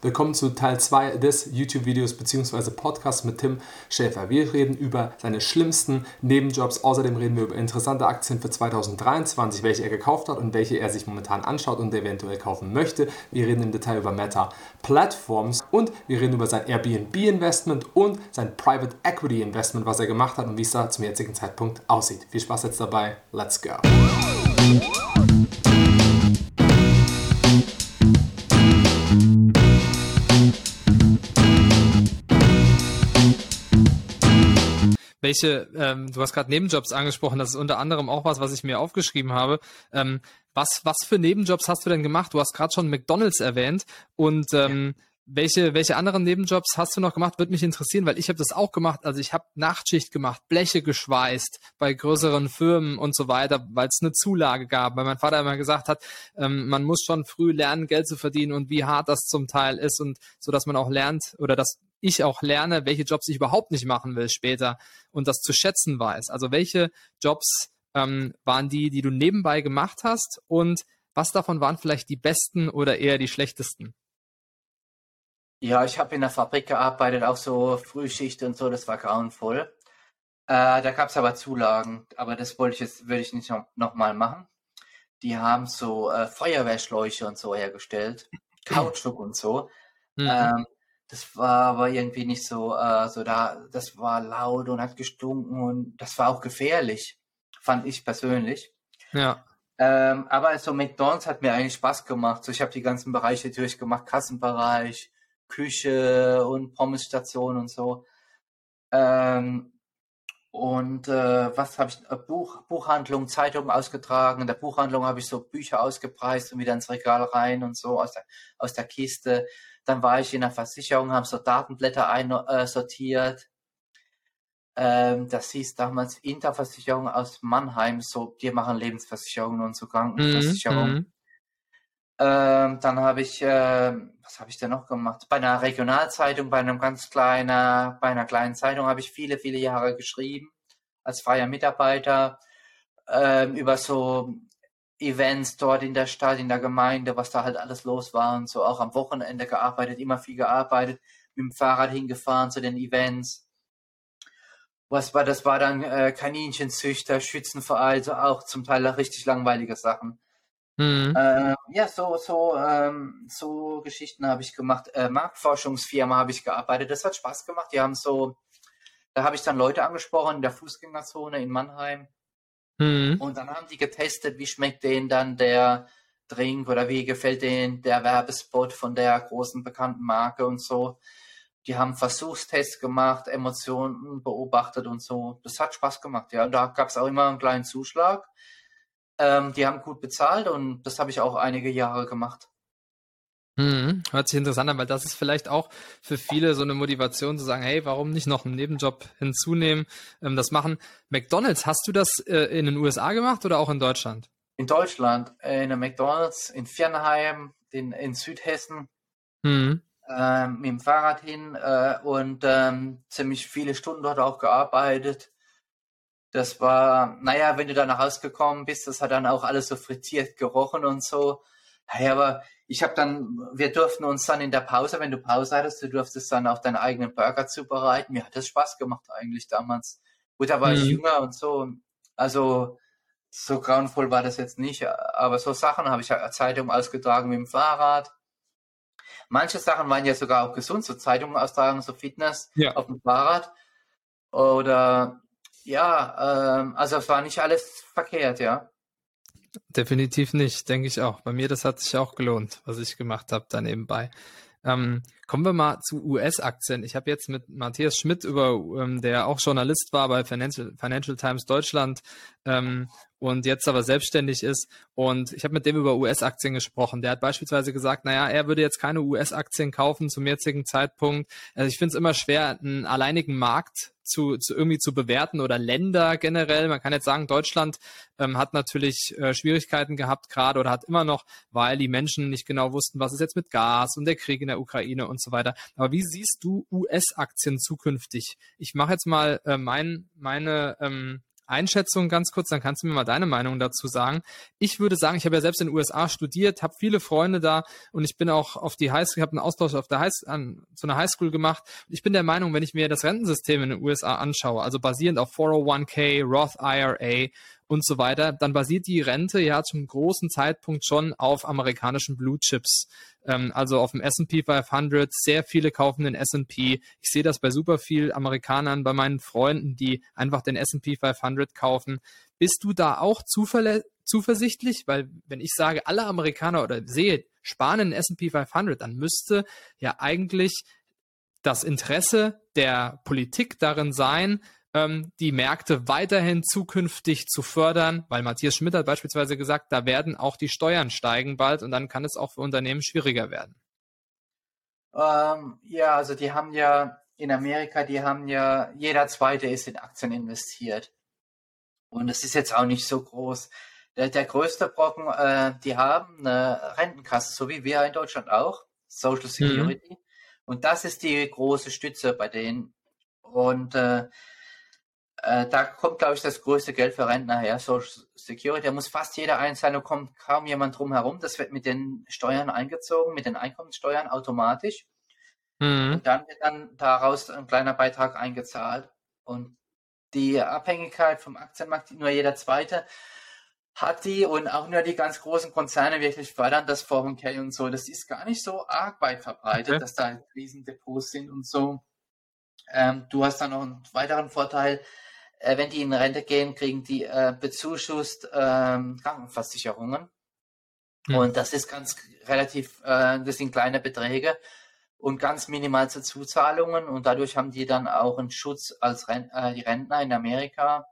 Willkommen zu Teil 2 des YouTube-Videos bzw. Podcasts mit Tim Schäfer. Wir reden über seine schlimmsten Nebenjobs. Außerdem reden wir über interessante Aktien für 2023, welche er gekauft hat und welche er sich momentan anschaut und eventuell kaufen möchte. Wir reden im Detail über Meta Platforms und wir reden über sein Airbnb-Investment und sein Private Equity Investment, was er gemacht hat und wie es da zum jetzigen Zeitpunkt aussieht. Viel Spaß jetzt dabei. Let's go. Welche, ähm, du hast gerade Nebenjobs angesprochen, das ist unter anderem auch was, was ich mir aufgeschrieben habe. Ähm, was, was für Nebenjobs hast du denn gemacht? Du hast gerade schon McDonalds erwähnt und ähm, ja. welche, welche anderen Nebenjobs hast du noch gemacht? Würde mich interessieren, weil ich habe das auch gemacht. Also ich habe Nachtschicht gemacht, Bleche geschweißt bei größeren Firmen und so weiter, weil es eine Zulage gab, weil mein Vater immer gesagt hat, ähm, man muss schon früh lernen, Geld zu verdienen und wie hart das zum Teil ist und so, dass man auch lernt oder dass ich auch lerne, welche Jobs ich überhaupt nicht machen will später und das zu schätzen weiß. Also welche Jobs ähm, waren die, die du nebenbei gemacht hast und was davon waren vielleicht die besten oder eher die schlechtesten? Ja, ich habe in der Fabrik gearbeitet, auch so Frühschicht und so, das war grauenvoll. Äh, da gab es aber Zulagen, aber das wollte ich jetzt, würde ich nicht noch, noch mal machen. Die haben so äh, Feuerwehrschläuche und so hergestellt, Kautschuk und so. Mhm. Ähm, das war aber irgendwie nicht so, äh, so da, das war laut und hat gestunken und das war auch gefährlich, fand ich persönlich. Ja. Ähm, aber so McDonalds hat mir eigentlich Spaß gemacht. So, ich habe die ganzen Bereiche durchgemacht, Kassenbereich, Küche und Pommesstation und so. Ähm, und äh, was habe ich? Äh, Buch, Buchhandlung, Zeitung ausgetragen. In der Buchhandlung habe ich so Bücher ausgepreist und wieder ins Regal rein und so aus der, aus der Kiste. Dann war ich in der Versicherung, habe so Datenblätter einsortiert. Äh, ähm, das hieß damals Interversicherung aus Mannheim. So, die machen Lebensversicherungen und so Krankenversicherungen. Mhm. Ähm, dann habe ich, äh, was habe ich denn noch gemacht? Bei einer Regionalzeitung, bei einem ganz kleiner, bei einer kleinen Zeitung habe ich viele, viele Jahre geschrieben als freier Mitarbeiter ähm, über so Events dort in der Stadt, in der Gemeinde, was da halt alles los war und so auch am Wochenende gearbeitet, immer viel gearbeitet, mit dem Fahrrad hingefahren zu den Events. Was war, das war dann äh, Kaninchenzüchter, Schützenverein, so auch zum Teil richtig langweilige Sachen. Mhm. Äh, ja, so, so, ähm, so Geschichten habe ich gemacht. Äh, Marktforschungsfirma habe ich gearbeitet. Das hat Spaß gemacht. Die haben so, da habe ich dann Leute angesprochen in der Fußgängerzone in Mannheim Mhm. Und dann haben die getestet, wie schmeckt denen dann der Drink oder wie gefällt denen der Werbespot von der großen bekannten Marke und so. Die haben Versuchstests gemacht, Emotionen beobachtet und so. Das hat Spaß gemacht, ja. Und da gab es auch immer einen kleinen Zuschlag. Ähm, die haben gut bezahlt und das habe ich auch einige Jahre gemacht. Mhm. Hört sich interessant an, weil das ist vielleicht auch für viele so eine Motivation zu sagen, hey, warum nicht noch einen Nebenjob hinzunehmen, ähm, das machen. McDonalds, hast du das äh, in den USA gemacht oder auch in Deutschland? In Deutschland, äh, in der McDonalds, in Viernheim, in, in Südhessen, mhm. äh, mit dem Fahrrad hin äh, und ähm, ziemlich viele Stunden dort auch gearbeitet. Das war, naja, wenn du da nach Hause gekommen bist, das hat dann auch alles so frittiert gerochen und so. Naja, aber ich habe dann, wir durften uns dann in der Pause, wenn du Pause hattest, du durftest dann auch deinen eigenen Burger zubereiten. Mir hat das Spaß gemacht eigentlich damals. Gut, da war mhm. ich jünger und so. Also so grauenvoll war das jetzt nicht. Aber so Sachen habe ich Zeitung ausgetragen mit dem Fahrrad. Manche Sachen waren ja sogar auch gesund, so Zeitungen austragen, so Fitness ja. auf dem Fahrrad. Oder ja, ähm, also es war nicht alles verkehrt, ja. Definitiv nicht, denke ich auch. Bei mir, das hat sich auch gelohnt, was ich gemacht habe da nebenbei. Ähm, kommen wir mal zu US-Aktien. Ich habe jetzt mit Matthias Schmidt, über, ähm, der auch Journalist war bei Financial, Financial Times Deutschland ähm, und jetzt aber selbstständig ist. Und ich habe mit dem über US-Aktien gesprochen. Der hat beispielsweise gesagt, naja, er würde jetzt keine US-Aktien kaufen zum jetzigen Zeitpunkt. Also ich finde es immer schwer, einen alleinigen Markt zu, zu irgendwie zu bewerten oder Länder generell. Man kann jetzt sagen, Deutschland ähm, hat natürlich äh, Schwierigkeiten gehabt gerade oder hat immer noch, weil die Menschen nicht genau wussten, was ist jetzt mit Gas und der Krieg in der Ukraine und so weiter. Aber wie siehst du US-Aktien zukünftig? Ich mache jetzt mal äh, mein, meine ähm, Einschätzung ganz kurz, dann kannst du mir mal deine Meinung dazu sagen. Ich würde sagen, ich habe ja selbst in den USA studiert, habe viele Freunde da und ich bin auch auf die Highschool, habe einen Austausch auf der High, an, zu einer Highschool gemacht. Ich bin der Meinung, wenn ich mir das Rentensystem in den USA anschaue, also basierend auf 401k, Roth IRA und so weiter, dann basiert die Rente ja zum großen Zeitpunkt schon auf amerikanischen Blue Chips, ähm, also auf dem S&P 500. Sehr viele kaufen den S&P. Ich sehe das bei super viel Amerikanern, bei meinen Freunden, die einfach den S&P 500 kaufen. Bist du da auch zuversichtlich? Weil wenn ich sage, alle Amerikaner oder sehe, sparen in S&P 500, dann müsste ja eigentlich das Interesse der Politik darin sein, ähm, die Märkte weiterhin zukünftig zu fördern, weil Matthias Schmidt hat beispielsweise gesagt, da werden auch die Steuern steigen bald und dann kann es auch für Unternehmen schwieriger werden. Ähm, ja, also die haben ja in Amerika, die haben ja, jeder zweite ist in Aktien investiert. Und es ist jetzt auch nicht so groß. Der, der größte Brocken, äh, die haben eine Rentenkasse, so wie wir in Deutschland auch, Social mhm. Security. Mhm. Und das ist die große Stütze bei denen. Und äh, äh, da kommt, glaube ich, das größte Geld für Rentner her, Social Security. Da muss fast jeder einzahlen, da kommt kaum jemand drum herum. Das wird mit den Steuern eingezogen, mit den Einkommenssteuern automatisch. Mhm. Und dann wird dann daraus ein kleiner Beitrag eingezahlt. Und die Abhängigkeit vom Aktienmarkt, nur jeder Zweite hat die und auch nur die ganz großen Konzerne wirklich fördern das 401k und so. Das ist gar nicht so arg weit verbreitet, okay. dass da Riesendepots sind und so. Ähm, du hast dann noch einen weiteren Vorteil, äh, wenn die in Rente gehen, kriegen die äh, bezuschusst ähm, Krankenversicherungen. Hm. Und das ist ganz relativ, äh, das sind kleine Beträge und ganz minimal zu Zuzahlungen und dadurch haben die dann auch einen Schutz als Ren äh, die Rentner in Amerika.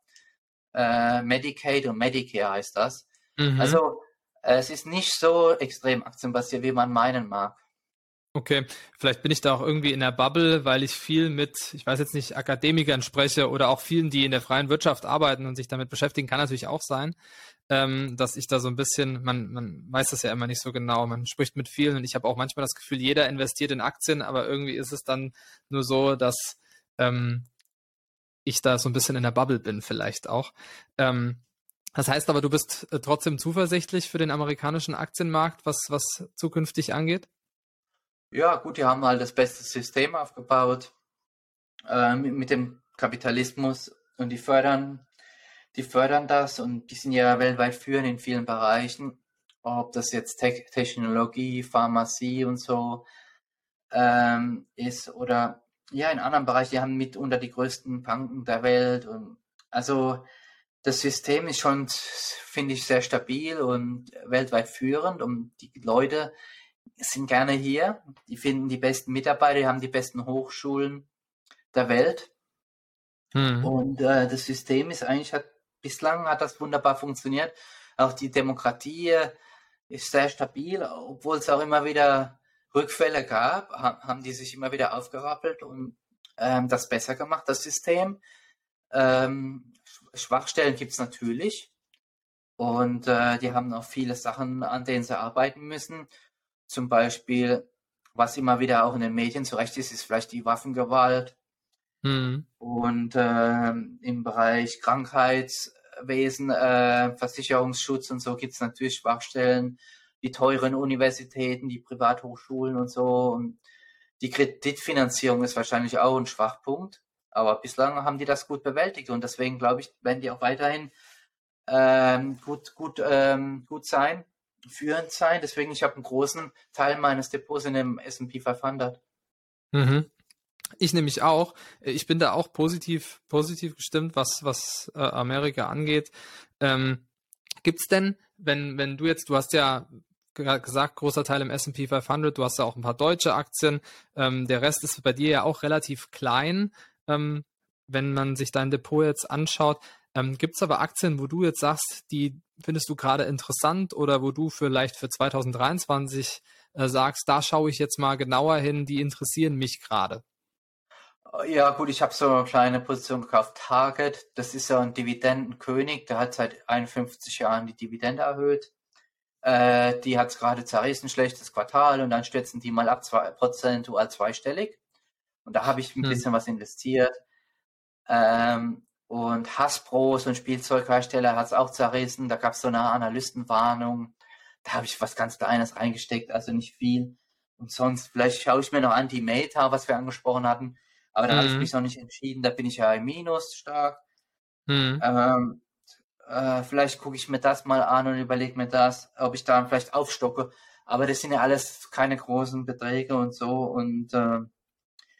Äh, Medicaid und Medicare heißt das. Mhm. Also es ist nicht so extrem aktienbasiert, wie man meinen mag. Okay, vielleicht bin ich da auch irgendwie in der Bubble, weil ich viel mit, ich weiß jetzt nicht, Akademikern spreche oder auch vielen, die in der freien Wirtschaft arbeiten und sich damit beschäftigen, kann natürlich auch sein, ähm, dass ich da so ein bisschen, man, man weiß das ja immer nicht so genau, man spricht mit vielen und ich habe auch manchmal das Gefühl, jeder investiert in Aktien, aber irgendwie ist es dann nur so, dass ähm, ich da so ein bisschen in der Bubble bin vielleicht auch. Ähm, das heißt aber, du bist äh, trotzdem zuversichtlich für den amerikanischen Aktienmarkt, was, was zukünftig angeht? Ja, gut, die haben halt das beste System aufgebaut äh, mit, dem Kapitalismus und die fördern, die fördern das und die sind ja weltweit führend in vielen Bereichen, ob das jetzt Te Technologie, Pharmazie und so ähm, ist oder ja in anderen Bereichen, die haben mitunter die größten Banken der Welt und also das System ist schon, finde ich, sehr stabil und weltweit führend, um die Leute sind gerne hier, die finden die besten Mitarbeiter, die haben die besten Hochschulen der Welt. Hm. Und äh, das System ist eigentlich, hat, bislang hat das wunderbar funktioniert. Auch die Demokratie ist sehr stabil, obwohl es auch immer wieder Rückfälle gab, haben die sich immer wieder aufgerappelt und ähm, das besser gemacht, das System. Ähm, Schwachstellen gibt es natürlich. Und äh, die haben auch viele Sachen, an denen sie arbeiten müssen. Zum Beispiel, was immer wieder auch in den Medien zurecht ist, ist vielleicht die Waffengewalt. Mhm. Und äh, im Bereich Krankheitswesen, äh, Versicherungsschutz und so gibt es natürlich Schwachstellen, die teuren Universitäten, die Privathochschulen und so. Und die Kreditfinanzierung ist wahrscheinlich auch ein Schwachpunkt. Aber bislang haben die das gut bewältigt und deswegen glaube ich, werden die auch weiterhin ähm, gut, gut, ähm, gut sein führend sein. Deswegen, ich habe einen großen Teil meines Depots in dem S&P 500. Mhm. Ich nämlich auch. Ich bin da auch positiv, positiv gestimmt, was, was äh, Amerika angeht. Ähm, es denn, wenn, wenn du jetzt, du hast ja gesagt, großer Teil im S&P 500, du hast ja auch ein paar deutsche Aktien, ähm, der Rest ist bei dir ja auch relativ klein, ähm, wenn man sich dein Depot jetzt anschaut. Ähm, Gibt es aber Aktien, wo du jetzt sagst, die findest du gerade interessant oder wo du vielleicht für 2023 äh, sagst, da schaue ich jetzt mal genauer hin, die interessieren mich gerade? Ja, gut, ich habe so eine kleine Position gekauft. Target, das ist ja ein Dividendenkönig, der hat seit 51 Jahren die Dividende erhöht. Äh, die hat es gerade zerrissen, schlechtes Quartal und dann stürzen die mal ab, zwei, prozentual zweistellig. Und da habe ich ein hm. bisschen was investiert. Ähm, Und Hasbro, so ein Spielzeughersteller, hat es auch zerrissen. Da gab es so eine Analystenwarnung. Da habe ich was ganz Kleines reingesteckt, also nicht viel. Und sonst, vielleicht schaue ich mir noch an die Meta, was wir angesprochen hatten. Aber da mhm. habe ich mich noch nicht entschieden. Da bin ich ja im Minus stark. Mhm. Ähm, äh, vielleicht gucke ich mir das mal an und überlege mir das, ob ich da vielleicht aufstocke. Aber das sind ja alles keine großen Beträge und so. Und äh,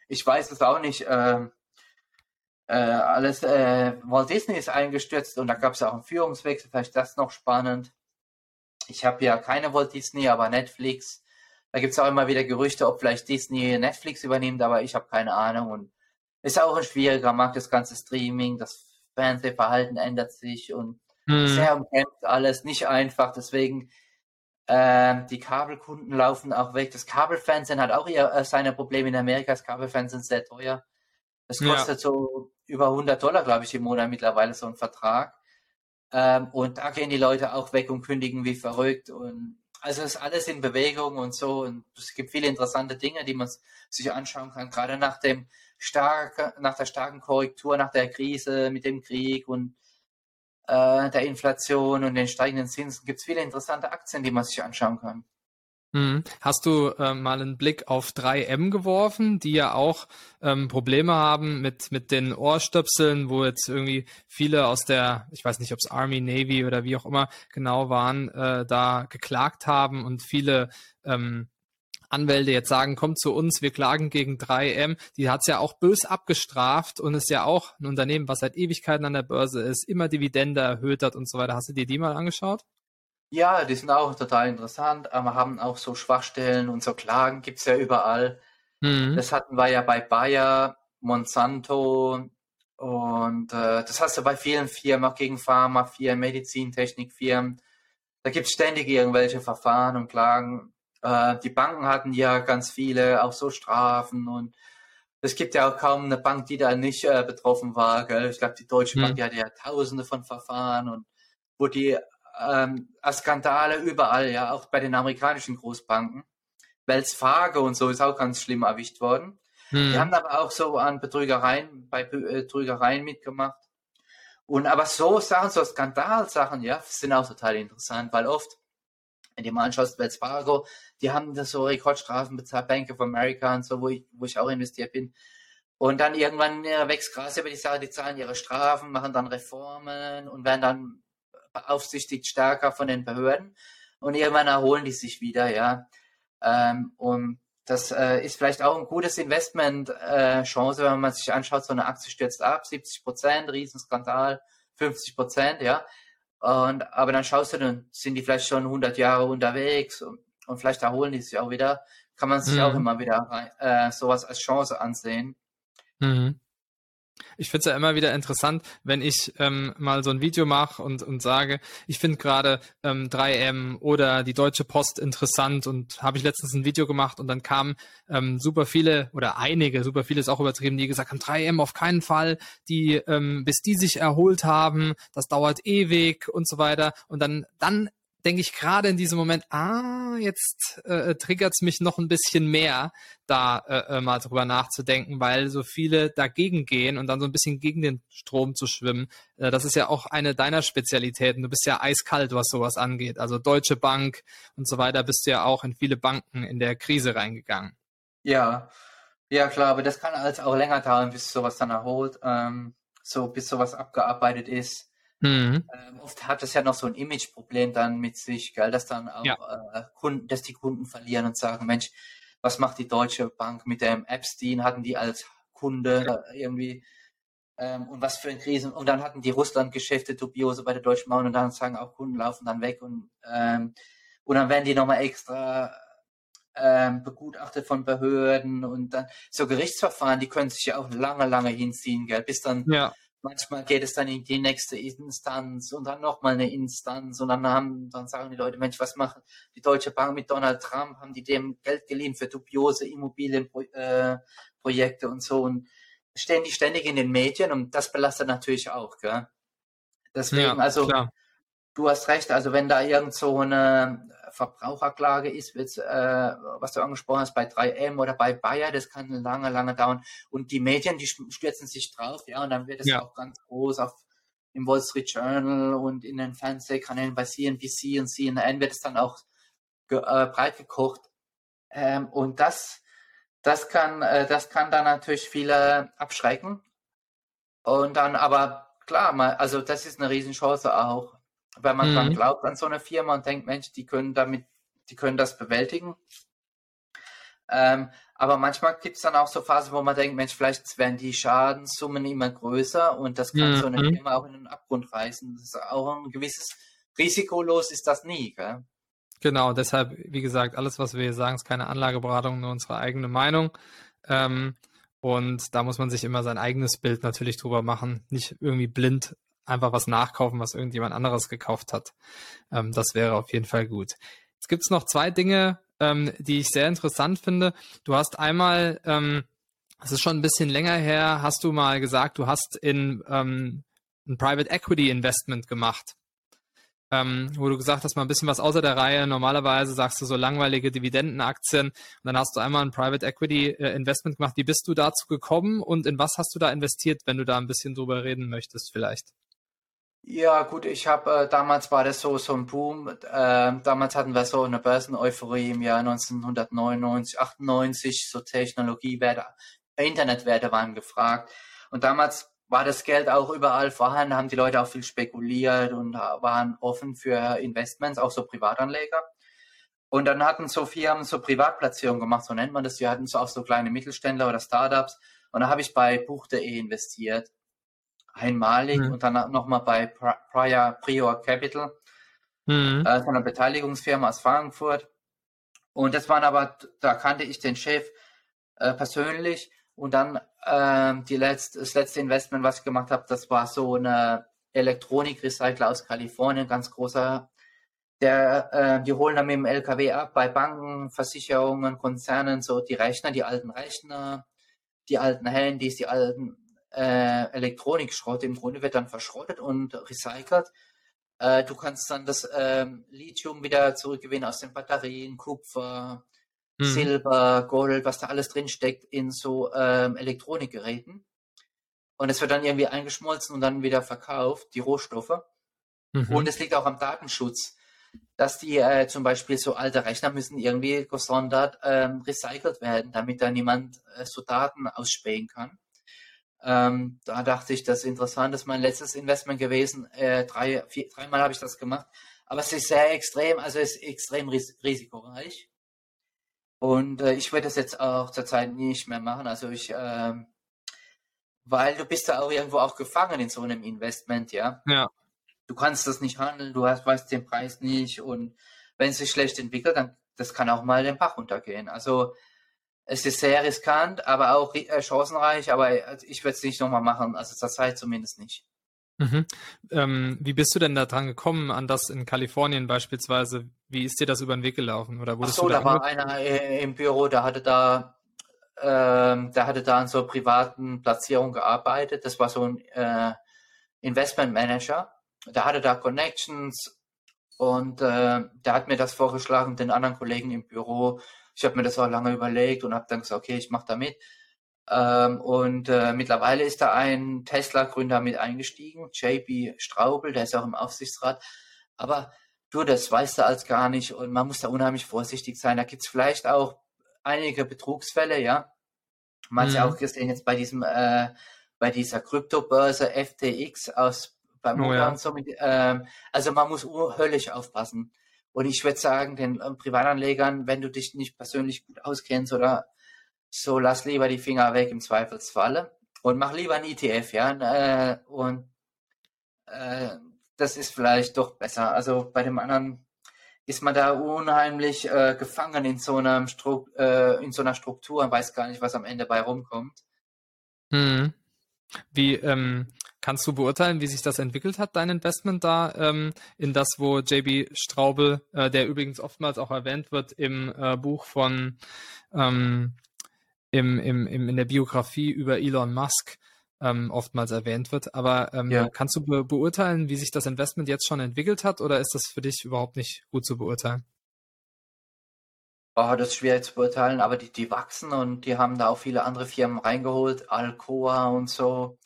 ich weiß es auch nicht. Äh, äh, alles, äh, Walt Disney ist eingestürzt und da gab es auch einen Führungswechsel. Vielleicht das noch spannend. Ich habe ja keine Walt Disney, aber Netflix. Da gibt es auch immer wieder Gerüchte, ob vielleicht Disney Netflix übernimmt, aber ich habe keine Ahnung. Und ist auch ein schwieriger Markt, das ganze Streaming, das Fernsehverhalten ändert sich und mhm. sehr umkämpft alles, nicht einfach. Deswegen, äh, die Kabelkunden laufen auch weg. Das Kabelfernsehen hat auch eher, äh, seine Probleme in Amerika. Das Kabelfernsehen ist sehr teuer. Das kostet ja. so über 100 Dollar, glaube ich, im Monat mittlerweile so ein Vertrag. Ähm, und da gehen die Leute auch weg und kündigen wie verrückt. Und also ist alles in Bewegung und so. Und es gibt viele interessante Dinge, die man sich anschauen kann. Gerade nach dem starke, nach der starken Korrektur, nach der Krise mit dem Krieg und äh, der Inflation und den steigenden Zinsen gibt es viele interessante Aktien, die man sich anschauen kann. Hm. Hast du äh, mal einen Blick auf 3M geworfen, die ja auch ähm, Probleme haben mit, mit den Ohrstöpseln, wo jetzt irgendwie viele aus der, ich weiß nicht, ob es Army, Navy oder wie auch immer genau waren, äh, da geklagt haben und viele ähm, Anwälte jetzt sagen, kommt zu uns, wir klagen gegen 3M, die hat es ja auch bös abgestraft und ist ja auch ein Unternehmen, was seit Ewigkeiten an der Börse ist, immer Dividende erhöht hat und so weiter. Hast du dir die mal angeschaut? Ja, die sind auch total interessant, aber haben auch so Schwachstellen und so Klagen gibt es ja überall. Mhm. Das hatten wir ja bei Bayer, Monsanto und äh, das hast du bei vielen Firmen, auch gegen Pharmafirmen, Medizintechnikfirmen. Da gibt es ständig irgendwelche Verfahren und Klagen. Äh, die Banken hatten ja ganz viele, auch so Strafen und es gibt ja auch kaum eine Bank, die da nicht äh, betroffen war. Gell? Ich glaube, die Deutsche mhm. Bank, die hatte ja tausende von Verfahren und wo die ähm, Skandale überall, ja, auch bei den amerikanischen Großbanken. Wells Fargo und so ist auch ganz schlimm erwischt worden. Mhm. Die haben aber auch so an Betrügereien, bei Betrügereien mitgemacht. Und aber so Sachen, so Skandalsachen, ja, sind auch total interessant, weil oft wenn du mal anschaust, Wells Fargo, die haben das so Rekordstrafen bezahlt, Bank of America und so, wo ich, wo ich auch investiert bin. Und dann irgendwann ja, wächst Gras über die Sache, die zahlen ihre Strafen, machen dann Reformen und werden dann beaufsichtigt stärker von den Behörden. Und irgendwann erholen die sich wieder, ja. Ähm, und das äh, ist vielleicht auch ein gutes Investment-Chance, äh, wenn man sich anschaut, so eine Aktie stürzt ab, 70 Prozent, Riesenskandal, 50 Prozent, ja. Und, aber dann schaust du, dann sind die vielleicht schon 100 Jahre unterwegs und, und vielleicht erholen die sich auch wieder. Kann man sich mhm. auch immer wieder äh, sowas als Chance ansehen. Mhm. Ich finde es ja immer wieder interessant, wenn ich ähm, mal so ein Video mache und, und sage, ich finde gerade ähm, 3M oder die Deutsche Post interessant und habe ich letztens ein Video gemacht und dann kamen ähm, super viele oder einige, super viele ist auch übertrieben, die gesagt haben, 3M auf keinen Fall, die ähm, bis die sich erholt haben, das dauert ewig und so weiter. Und dann dann denke ich gerade in diesem Moment, ah, jetzt äh, triggert es mich noch ein bisschen mehr, da äh, äh, mal drüber nachzudenken, weil so viele dagegen gehen und dann so ein bisschen gegen den Strom zu schwimmen. Äh, das ist ja auch eine deiner Spezialitäten. Du bist ja eiskalt, was sowas angeht. Also Deutsche Bank und so weiter bist du ja auch in viele Banken in der Krise reingegangen. Ja, ja klar, aber das kann alles auch länger dauern, bis sowas dann erholt, ähm, so bis sowas abgearbeitet ist. Mhm. Ähm, oft hat es ja noch so ein Imageproblem dann mit sich, gell, dass dann auch ja. äh, Kunden, dass die Kunden verlieren und sagen, Mensch, was macht die Deutsche Bank mit dem Epstein? Hatten die als Kunde äh, irgendwie ähm, und was für ein Krisen und dann hatten die Russland-Geschäfte dubiose bei der Deutschen Bank und dann sagen auch Kunden laufen dann weg und ähm, und dann werden die nochmal extra ähm, begutachtet von Behörden und dann so Gerichtsverfahren, die können sich ja auch lange, lange hinziehen, gell, bis dann ja manchmal geht es dann in die nächste Instanz und dann nochmal eine Instanz und dann haben, dann sagen die Leute, Mensch, was machen die Deutsche Bank mit Donald Trump? Haben die dem Geld geliehen für dubiose Immobilienprojekte äh, und so und stehen die ständig in den Medien und das belastet natürlich auch, gell? Deswegen, ja, also, klar. du hast recht, also wenn da irgend so eine Verbraucherklage ist, äh, was du angesprochen hast, bei 3M oder bei Bayer, das kann lange, lange dauern. Und die Medien, die stürzen sich drauf, ja, und dann wird es ja. auch ganz groß auf im Wall Street Journal und in den Fernsehkanälen bei CNBC und CNN wird es dann auch ge äh, breit gekocht. Ähm, und das, das kann, äh, das kann dann natürlich viele abschrecken. Und dann aber klar, mal, also das ist eine Riesenchance auch, weil man mhm. dann glaubt an so eine Firma und denkt, Mensch, die können damit, die können das bewältigen. Ähm, aber manchmal gibt es dann auch so Phasen, wo man denkt, Mensch, vielleicht werden die Schadenssummen immer größer und das kann mhm. so eine mhm. Firma auch in den Abgrund reißen. Das ist auch ein gewisses Risikolos ist das nie, gell? Genau, deshalb, wie gesagt, alles, was wir hier sagen, ist keine Anlageberatung, nur unsere eigene Meinung. Ähm, und da muss man sich immer sein eigenes Bild natürlich drüber machen, nicht irgendwie blind einfach was nachkaufen, was irgendjemand anderes gekauft hat. Ähm, das wäre auf jeden Fall gut. Jetzt gibt's noch zwei Dinge, ähm, die ich sehr interessant finde. Du hast einmal, ähm, ist schon ein bisschen länger her, hast du mal gesagt, du hast in ähm, ein Private Equity Investment gemacht ähm, wo du gesagt hast, mal ein bisschen was außer der Reihe. Normalerweise sagst du so langweilige Dividendenaktien und dann hast du einmal ein Private Equity äh, Investment gemacht. Wie bist du dazu gekommen und in was hast du da investiert, wenn du da ein bisschen drüber reden möchtest vielleicht? Ja, gut, ich habe äh, damals war das so so ein Boom. Äh, damals hatten wir so eine Börseneuphorie im Jahr 1999, 98, so Technologiewerte, Internetwerte waren gefragt. Und damals war das Geld auch überall vorhanden, haben die Leute auch viel spekuliert und waren offen für Investments, auch so Privatanleger. Und dann hatten so Firmen so Privatplatzierungen gemacht, so nennt man das. Wir hatten so auch so kleine Mittelständler oder Startups. Und da habe ich bei Buch.de investiert. Einmalig mhm. und dann nochmal bei Prior, Prior Capital, mhm. äh, so einer Beteiligungsfirma aus Frankfurt. Und das waren aber, da kannte ich den Chef äh, persönlich und dann ähm, die letzte, das letzte Investment, was ich gemacht habe, das war so eine Elektronikrecycler aus Kalifornien, ganz großer. Der, äh, die holen dann mit dem LKW ab bei Banken, Versicherungen, Konzernen so die Rechner, die alten Rechner, die alten Handys, die alten äh, Elektronikschrott. Im Grunde wird dann verschrottet und recycelt. Äh, du kannst dann das ähm, Lithium wieder zurückgewinnen aus den Batterien, Kupfer, mhm. Silber, Gold, was da alles drin steckt in so ähm, Elektronikgeräten. Und es wird dann irgendwie eingeschmolzen und dann wieder verkauft, die Rohstoffe. Mhm. Und es liegt auch am Datenschutz, dass die äh, zum Beispiel so alte Rechner müssen irgendwie gesondert ähm, recycelt werden, damit da niemand äh, so Daten ausspähen kann. Ähm, da dachte ich, das ist interessant, das ist mein letztes Investment gewesen. Äh, drei, vier, dreimal habe ich das gemacht. Aber es ist sehr extrem, also es ist extrem ris risikoreich. Und äh, ich werde das jetzt auch zurzeit nicht mehr machen. Also ich, ähm, weil du bist da auch irgendwo auch gefangen in so einem Investment, ja. Ja. Du kannst das nicht handeln, du hast, weißt den Preis nicht und wenn es sich schlecht entwickelt, dann das kann auch mal den Bach runtergehen. Also es ist sehr riskant, aber auch äh, chancenreich, aber äh, ich würde es nicht nochmal machen, also zurzeit zumindest nicht. Mhm. Ähm, wie bist du denn da dran gekommen, an das in Kalifornien beispielsweise? Wie ist dir das über den Weg gelaufen? Oder Ach so, da, da war einer äh, im Büro, der hatte da, ähm, der hatte da an so privaten Platzierungen gearbeitet. Das war so ein äh, Investment Manager. Der hatte da Connections und äh, der hat mir das vorgeschlagen, den anderen Kollegen im Büro. Ich habe mir das auch lange überlegt und habe dann gesagt, okay, ich mache da mit. Ähm, und äh, mittlerweile ist da ein Tesla-Gründer mit eingestiegen, JB Straubel, der ist auch im Aufsichtsrat. Aber du, das weißt du als gar nicht und man muss da unheimlich vorsichtig sein. Da gibt's vielleicht auch einige Betrugsfälle, ja. Man mhm. hat ja auch gesehen jetzt bei diesem, äh, bei dieser Kryptobörse FTX aus beim oh, ja. so mit, äh, also man muss höllisch aufpassen. Und ich würde sagen, den äh, Privatanlegern, wenn du dich nicht persönlich gut auskennst oder so lass lieber die Finger weg im Zweifelsfalle und mach lieber ein ETF, ja. Äh, und äh, das ist vielleicht doch besser. Also bei dem anderen ist man da unheimlich äh, gefangen in so, einem Stru äh, in so einer Struktur und weiß gar nicht, was am Ende bei rumkommt. Hm. Wie ähm, kannst du beurteilen, wie sich das entwickelt hat, dein Investment da ähm, in das, wo JB Straubel, äh, der übrigens oftmals auch erwähnt wird im äh, Buch von ähm, im, im, im, in der Biografie über Elon Musk ähm, oftmals erwähnt wird. Aber ähm, ja. kannst du be beurteilen, wie sich das Investment jetzt schon entwickelt hat oder ist das für dich überhaupt nicht gut zu beurteilen? Oh, das ist schwer zu beurteilen, aber die, die wachsen und die haben da auch viele andere Firmen reingeholt, Alcoa und so.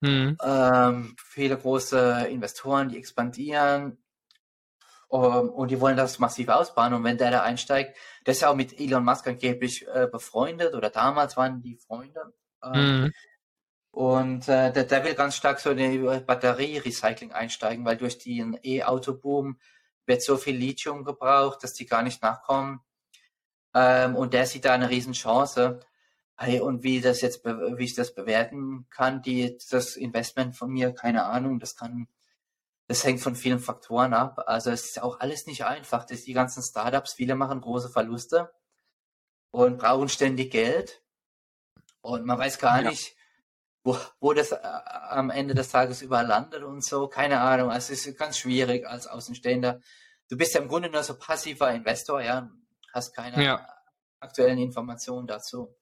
Mhm. Ähm, viele große Investoren, die expandieren um, und die wollen das massiv ausbauen. Und wenn der da einsteigt, der ist ja auch mit Elon Musk angeblich äh, befreundet oder damals waren die Freunde. Ähm, mhm. Und äh, der, der will ganz stark so in die Batterie-Recycling einsteigen, weil durch den E-Auto-Boom wird so viel Lithium gebraucht, dass die gar nicht nachkommen. Ähm, und der sieht da eine Riesenchance. Hey, und wie das jetzt, wie ich das bewerten kann, die, das Investment von mir, keine Ahnung, das kann, das hängt von vielen Faktoren ab. Also es ist auch alles nicht einfach. Das die ganzen Startups, viele machen große Verluste und brauchen ständig Geld. Und man weiß gar ja. nicht, wo, wo das äh, am Ende des Tages überlandet und so. Keine Ahnung. Also es ist ganz schwierig als Außenstehender. Du bist ja im Grunde nur so passiver Investor, ja hast keine ja. aktuellen Informationen dazu.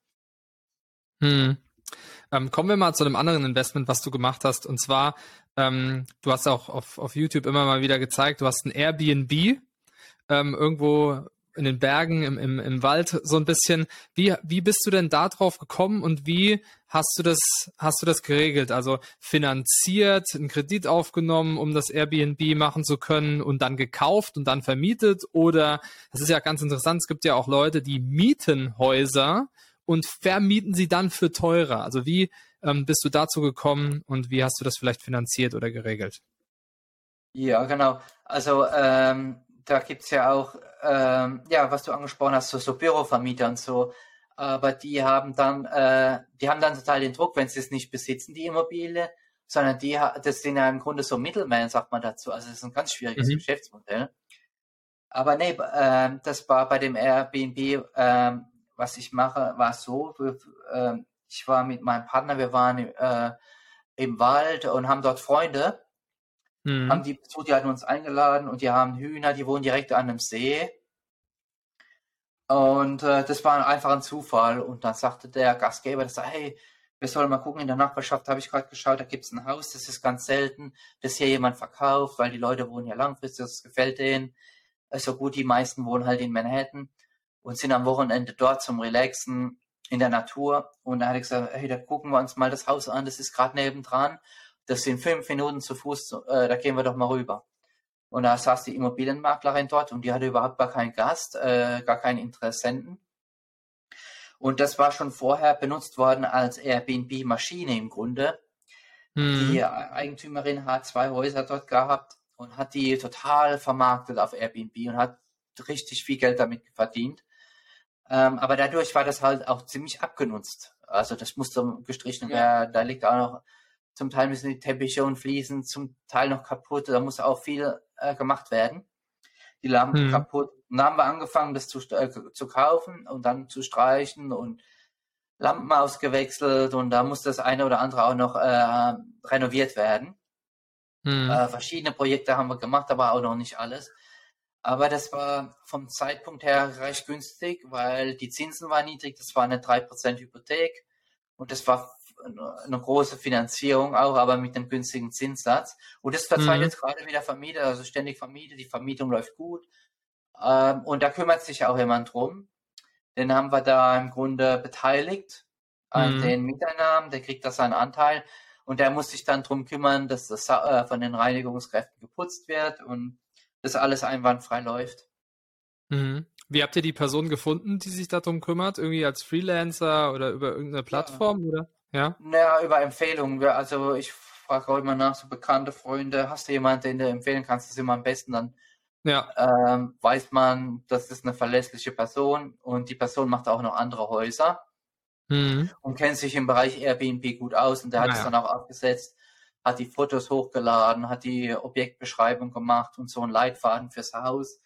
Hm. Ähm, kommen wir mal zu einem anderen Investment, was du gemacht hast. Und zwar, ähm, du hast auch auf, auf YouTube immer mal wieder gezeigt, du hast ein Airbnb ähm, irgendwo in den Bergen, im, im, im Wald so ein bisschen. Wie, wie bist du denn da drauf gekommen und wie hast du das, hast du das geregelt? Also finanziert, einen Kredit aufgenommen, um das Airbnb machen zu können und dann gekauft und dann vermietet? Oder, das ist ja ganz interessant, es gibt ja auch Leute, die mieten Häuser und vermieten sie dann für teurer. Also wie ähm, bist du dazu gekommen und wie hast du das vielleicht finanziert oder geregelt? Ja, genau. Also ähm, da gibt es ja auch, ähm, ja, was du angesprochen hast, so, so Bürovermieter und so. Aber die haben dann, äh, die haben dann total den Druck, wenn sie es nicht besitzen, die Immobilie, sondern die, das sind ja im Grunde so Middlemen, sagt man dazu. Also das ist ein ganz schwieriges mhm. Geschäftsmodell. Aber nee, äh, das war bei dem Airbnb, äh, was ich mache, war so, äh, ich war mit meinem Partner, wir waren äh, im Wald und haben dort Freunde Mhm. Haben die besucht, die hatten uns eingeladen und die haben Hühner, die wohnen direkt an einem See. Und äh, das war einfach ein Zufall. Und dann sagte der Gastgeber, das sagt, hey, wir sollen mal gucken, in der Nachbarschaft habe ich gerade geschaut, da gibt es ein Haus, das ist ganz selten, das hier jemand verkauft, weil die Leute wohnen ja langfristig, das gefällt denen. So gut, die meisten wohnen halt in Manhattan und sind am Wochenende dort zum Relaxen in der Natur. Und da hat ich gesagt, hey, da gucken wir uns mal das Haus an, das ist gerade nebendran das sind fünf Minuten zu Fuß, äh, da gehen wir doch mal rüber. Und da saß die Immobilienmaklerin dort und die hatte überhaupt gar keinen Gast, äh, gar keinen Interessenten. Und das war schon vorher benutzt worden als Airbnb-Maschine im Grunde. Hm. Die Eigentümerin hat zwei Häuser dort gehabt und hat die total vermarktet auf Airbnb und hat richtig viel Geld damit verdient. Ähm, aber dadurch war das halt auch ziemlich abgenutzt. Also das musste gestrichen werden. Ja. Da liegt auch noch zum Teil müssen die Teppiche und Fliesen zum Teil noch kaputt. Da muss auch viel äh, gemacht werden. Die Lampen hm. kaputt. Und dann haben wir angefangen, das zu, äh, zu kaufen und dann zu streichen und Lampen ausgewechselt und da muss das eine oder andere auch noch äh, renoviert werden. Hm. Verschiedene Projekte haben wir gemacht, aber auch noch nicht alles. Aber das war vom Zeitpunkt her recht günstig, weil die Zinsen waren niedrig, das war eine 3% Hypothek und das war eine große Finanzierung auch, aber mit einem günstigen Zinssatz. Und das verzeiht mhm. jetzt gerade wieder Vermieter, also ständig vermietet, die Vermietung läuft gut. Ähm, und da kümmert sich auch jemand drum. Den haben wir da im Grunde beteiligt an mhm. den Mieteinnahmen, der kriegt da seinen Anteil und der muss sich dann drum kümmern, dass das äh, von den Reinigungskräften geputzt wird und dass alles einwandfrei läuft. Mhm. Wie habt ihr die Person gefunden, die sich darum kümmert? Irgendwie als Freelancer oder über irgendeine Plattform? Ja. Oder? Ja. Naja, über Empfehlungen. Also ich frage auch immer nach, so bekannte Freunde, hast du jemanden, den du empfehlen kannst, das ist immer am besten, dann ja. ähm, weiß man, das ist eine verlässliche Person und die Person macht auch noch andere Häuser mhm. und kennt sich im Bereich Airbnb gut aus und der hat es dann auch aufgesetzt, hat die Fotos hochgeladen, hat die Objektbeschreibung gemacht und so einen Leitfaden fürs Haus,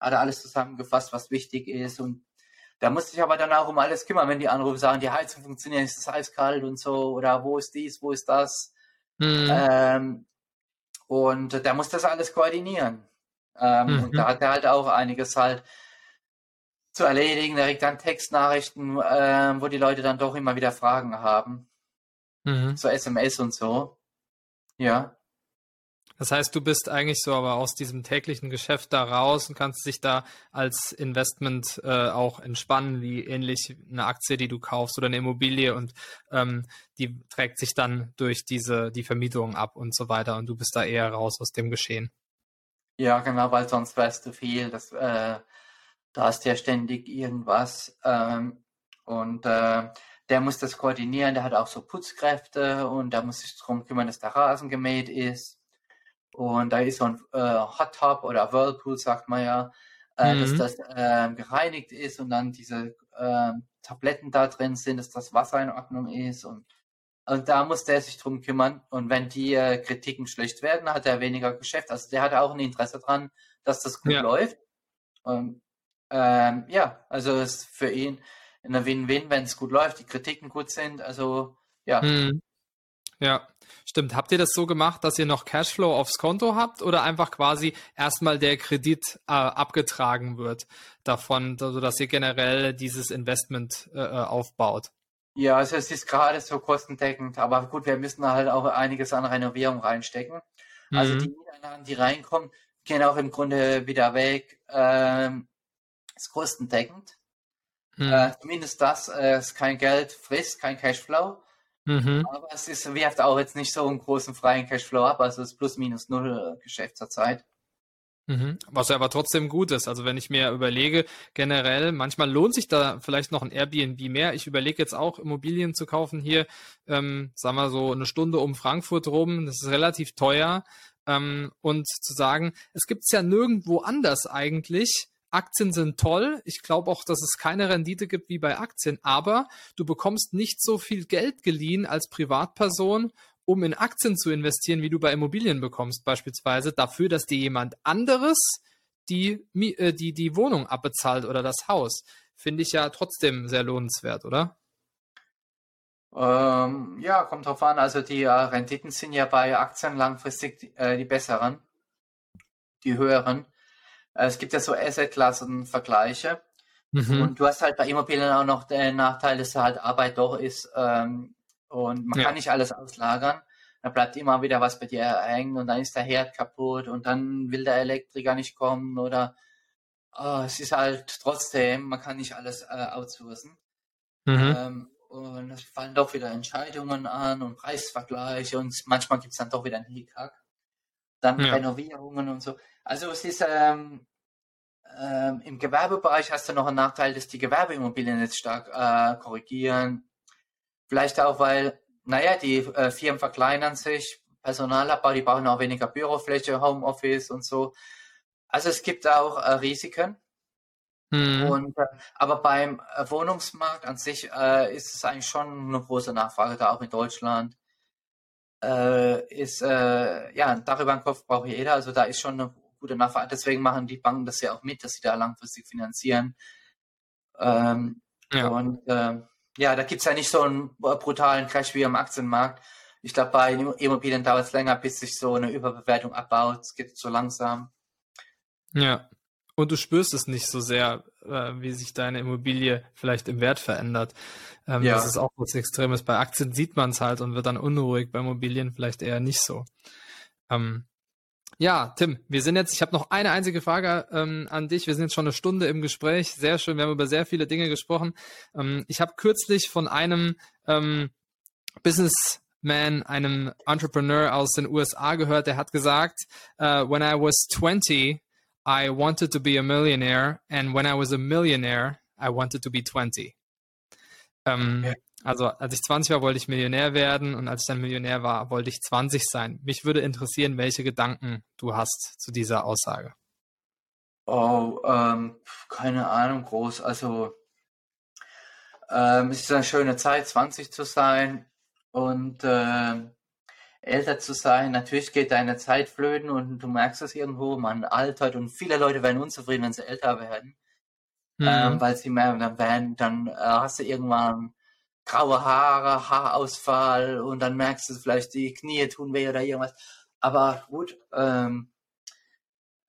hat alles zusammengefasst, was wichtig ist und da musste ich aber dann auch um alles kümmern, wenn die Anrufe sagen, die Heizung funktioniert, ist es eiskalt und so, oder wo ist dies, wo ist das. Mhm. Ähm, und der muss das alles koordinieren. Ähm, mhm. Und da hat er halt auch einiges halt zu erledigen. Der kriegt dann Textnachrichten, äh, wo die Leute dann doch immer wieder Fragen haben. Mhm. So SMS und so. Ja. Das heißt, du bist eigentlich so aber aus diesem täglichen Geschäft da raus und kannst dich da als Investment äh, auch entspannen, wie ähnlich eine Aktie, die du kaufst oder eine Immobilie und ähm, die trägt sich dann durch diese die Vermietung ab und so weiter und du bist da eher raus aus dem Geschehen. Ja, genau, weil sonst wärst du viel. Das, äh, da hast ja ständig irgendwas. Ähm, und äh, der muss das koordinieren, der hat auch so Putzkräfte und da muss sich darum kümmern, dass der Rasen gemäht ist. Und da ist so ein äh, Hot Top oder Whirlpool, sagt man ja, äh, mhm. dass das äh, gereinigt ist und dann diese äh, Tabletten da drin sind, dass das Wasser in Ordnung ist und und da muss der sich drum kümmern. Und wenn die äh, Kritiken schlecht werden, hat er weniger Geschäft. Also der hat auch ein Interesse dran, dass das gut ja. läuft. Und ähm, ja, also ist für ihn eine Win-Win, wenn es gut läuft, die Kritiken gut sind. Also ja. Hm. Ja, stimmt. Habt ihr das so gemacht, dass ihr noch Cashflow aufs Konto habt oder einfach quasi erstmal der Kredit äh, abgetragen wird davon, sodass ihr generell dieses Investment äh, äh aufbaut? Ja, also es ist gerade so kostendeckend, aber gut, wir müssen halt auch einiges an Renovierung reinstecken. Also mhm. die Mieteinnahmen, die reinkommen, gehen auch im Grunde wieder weg. Ähm, ist kostendeckend. Mhm. Äh, zumindest das äh, ist kein Geld frisst, kein Cashflow. Mhm. Aber es ist, wirft auch jetzt nicht so einen großen freien Cashflow ab, also es ist plus minus null Geschäft zur Zeit. Mhm. Was ja aber trotzdem gut ist. Also wenn ich mir überlege, generell, manchmal lohnt sich da vielleicht noch ein Airbnb mehr. Ich überlege jetzt auch, Immobilien zu kaufen hier, ähm, sagen wir so eine Stunde um Frankfurt rum. Das ist relativ teuer. Ähm, und zu sagen, es gibt's ja nirgendwo anders eigentlich. Aktien sind toll. Ich glaube auch, dass es keine Rendite gibt wie bei Aktien, aber du bekommst nicht so viel Geld geliehen als Privatperson um in Aktien zu investieren, wie du bei Immobilien bekommst, beispielsweise, dafür, dass dir jemand anderes die, äh, die, die Wohnung abbezahlt oder das Haus. Finde ich ja trotzdem sehr lohnenswert, oder? Ähm, ja, kommt drauf an. Also die äh, Renditen sind ja bei Aktien langfristig äh, die besseren, die höheren. Äh, es gibt ja so Asset-Klassen-Vergleiche. Mhm. Und du hast halt bei Immobilien auch noch den Nachteil, dass halt Arbeit doch ist. Ähm, und man ja. kann nicht alles auslagern. Da bleibt immer wieder was bei dir hängen und dann ist der Herd kaputt und dann will der Elektriker nicht kommen oder oh, es ist halt trotzdem, man kann nicht alles äh, outsourcen. Mhm. Ähm, und es fallen doch wieder Entscheidungen an und Preisvergleiche und manchmal gibt es dann doch wieder einen Hickhack. Dann ja. Renovierungen und so. Also es ist ähm, ähm, im Gewerbebereich hast du noch einen Nachteil, dass die Gewerbeimmobilien jetzt stark äh, korrigieren Vielleicht auch, weil, naja, die äh, Firmen verkleinern sich, Personalabbau, die brauchen auch weniger Bürofläche, Homeoffice und so. Also es gibt auch äh, Risiken. Mhm. Und, äh, aber beim äh, Wohnungsmarkt an sich äh, ist es eigentlich schon eine große Nachfrage da, auch in Deutschland. Ist, ja, darüber im Kopf braucht jeder, also da ist schon eine gute Nachfrage. Deswegen machen die Banken das ja auch mit, dass sie da langfristig finanzieren. Ähm, ja. Und äh, ja, da gibt es ja nicht so einen brutalen Crash wie am Aktienmarkt. Ich glaube, bei Immobilien dauert es länger, bis sich so eine Überbewertung abbaut. Es geht so langsam. Ja. Und du spürst es nicht so sehr, äh, wie sich deine Immobilie vielleicht im Wert verändert. Ähm, ja. Das ist auch was Extremes. Bei Aktien sieht man es halt und wird dann unruhig. Bei Immobilien vielleicht eher nicht so. Ähm, ja, Tim, wir sind jetzt, ich habe noch eine einzige Frage ähm, an dich. Wir sind jetzt schon eine Stunde im Gespräch. Sehr schön, wir haben über sehr viele Dinge gesprochen. Ähm, ich habe kürzlich von einem ähm, Businessman, einem Entrepreneur aus den USA gehört, der hat gesagt, uh, when I was 20, I wanted to be a millionaire and when I was a millionaire, I wanted to be 20. Ähm, okay. Also als ich 20 war, wollte ich Millionär werden und als ich dann Millionär war, wollte ich 20 sein. Mich würde interessieren, welche Gedanken du hast zu dieser Aussage. Oh, ähm, keine Ahnung, groß. Also ähm, es ist eine schöne Zeit, 20 zu sein und äh, älter zu sein. Natürlich geht deine Zeit flöten und du merkst es irgendwo, man altert und viele Leute werden unzufrieden, wenn sie älter werden. Mhm. Ähm, weil sie mehr dann werden, dann äh, hast du irgendwann graue Haare, Haarausfall und dann merkst du vielleicht, die Knie tun weh oder irgendwas. Aber gut, ähm,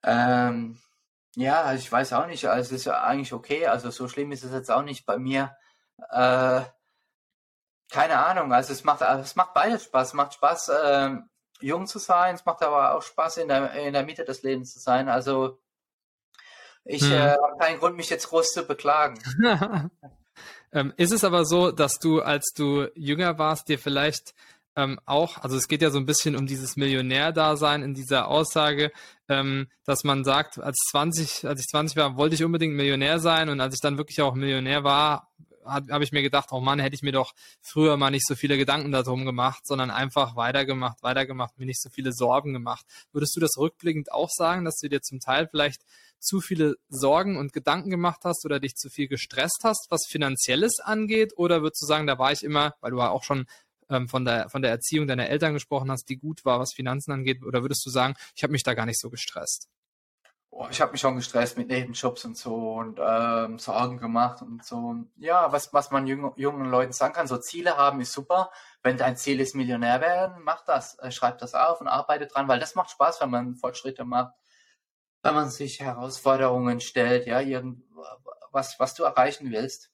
ähm, ja, ich weiß auch nicht, also es ist eigentlich okay, also so schlimm ist es jetzt auch nicht bei mir. Äh, keine Ahnung, also es macht, es macht beides Spaß, macht Spaß, äh, jung zu sein. Es macht aber auch Spaß, in der, in der Mitte des Lebens zu sein. Also ich hm. äh, habe keinen Grund, mich jetzt groß zu beklagen. ähm, ist es aber so, dass du, als du jünger warst, dir vielleicht ähm, auch, also es geht ja so ein bisschen um dieses Millionär-Dasein in dieser Aussage, ähm, dass man sagt, als 20, als ich 20 war, wollte ich unbedingt Millionär sein und als ich dann wirklich auch Millionär war, habe hab ich mir gedacht, oh Mann, hätte ich mir doch früher mal nicht so viele Gedanken darum gemacht, sondern einfach weitergemacht, weitergemacht, mir nicht so viele Sorgen gemacht. Würdest du das rückblickend auch sagen, dass du dir zum Teil vielleicht zu viele Sorgen und Gedanken gemacht hast oder dich zu viel gestresst hast, was Finanzielles angeht? Oder würdest du sagen, da war ich immer, weil du ja auch schon ähm, von, der, von der Erziehung deiner Eltern gesprochen hast, die gut war, was Finanzen angeht? Oder würdest du sagen, ich habe mich da gar nicht so gestresst? Oh, ich habe mich schon gestresst mit Nebenjobs und so und ähm, Sorgen gemacht und so. Ja, was, was man jungen, jungen Leuten sagen kann, so Ziele haben ist super. Wenn dein Ziel ist, Millionär werden, mach das, äh, schreib das auf und arbeite dran, weil das macht Spaß, wenn man Fortschritte macht, wenn man sich Herausforderungen stellt, ja, irgend, was, was du erreichen willst.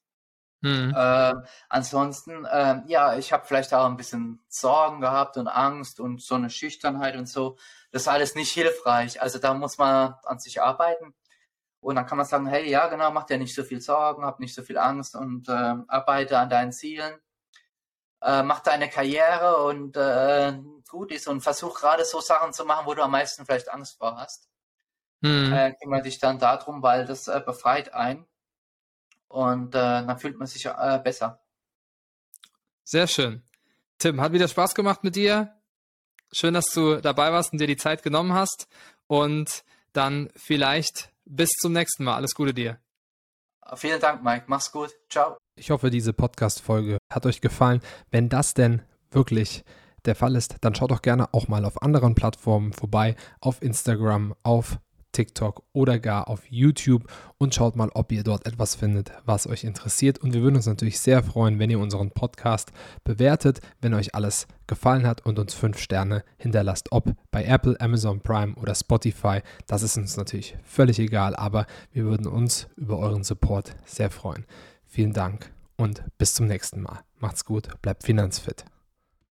Mhm. Äh, ansonsten, äh, ja, ich habe vielleicht auch ein bisschen Sorgen gehabt und Angst und so eine Schüchternheit und so. Das ist alles nicht hilfreich. Also da muss man an sich arbeiten. Und dann kann man sagen, hey, ja, genau, mach dir nicht so viel Sorgen, hab nicht so viel Angst und äh, arbeite an deinen Zielen. Äh, mach deine Karriere und äh, gut ist und versuch gerade so Sachen zu machen, wo du am meisten vielleicht Angst vor hast. Mhm. Äh, kümmere dich dann darum, weil das äh, befreit einen und äh, dann fühlt man sich äh, besser. Sehr schön. Tim, hat wieder Spaß gemacht mit dir. Schön, dass du dabei warst und dir die Zeit genommen hast. Und dann vielleicht bis zum nächsten Mal. Alles Gute dir. Vielen Dank, Mike. Mach's gut. Ciao. Ich hoffe, diese Podcast-Folge hat euch gefallen. Wenn das denn wirklich der Fall ist, dann schaut doch gerne auch mal auf anderen Plattformen vorbei, auf Instagram, auf TikTok oder gar auf YouTube und schaut mal, ob ihr dort etwas findet, was euch interessiert. Und wir würden uns natürlich sehr freuen, wenn ihr unseren Podcast bewertet, wenn euch alles gefallen hat und uns fünf Sterne hinterlasst, ob bei Apple, Amazon Prime oder Spotify. Das ist uns natürlich völlig egal, aber wir würden uns über euren Support sehr freuen. Vielen Dank und bis zum nächsten Mal. Macht's gut, bleibt finanzfit.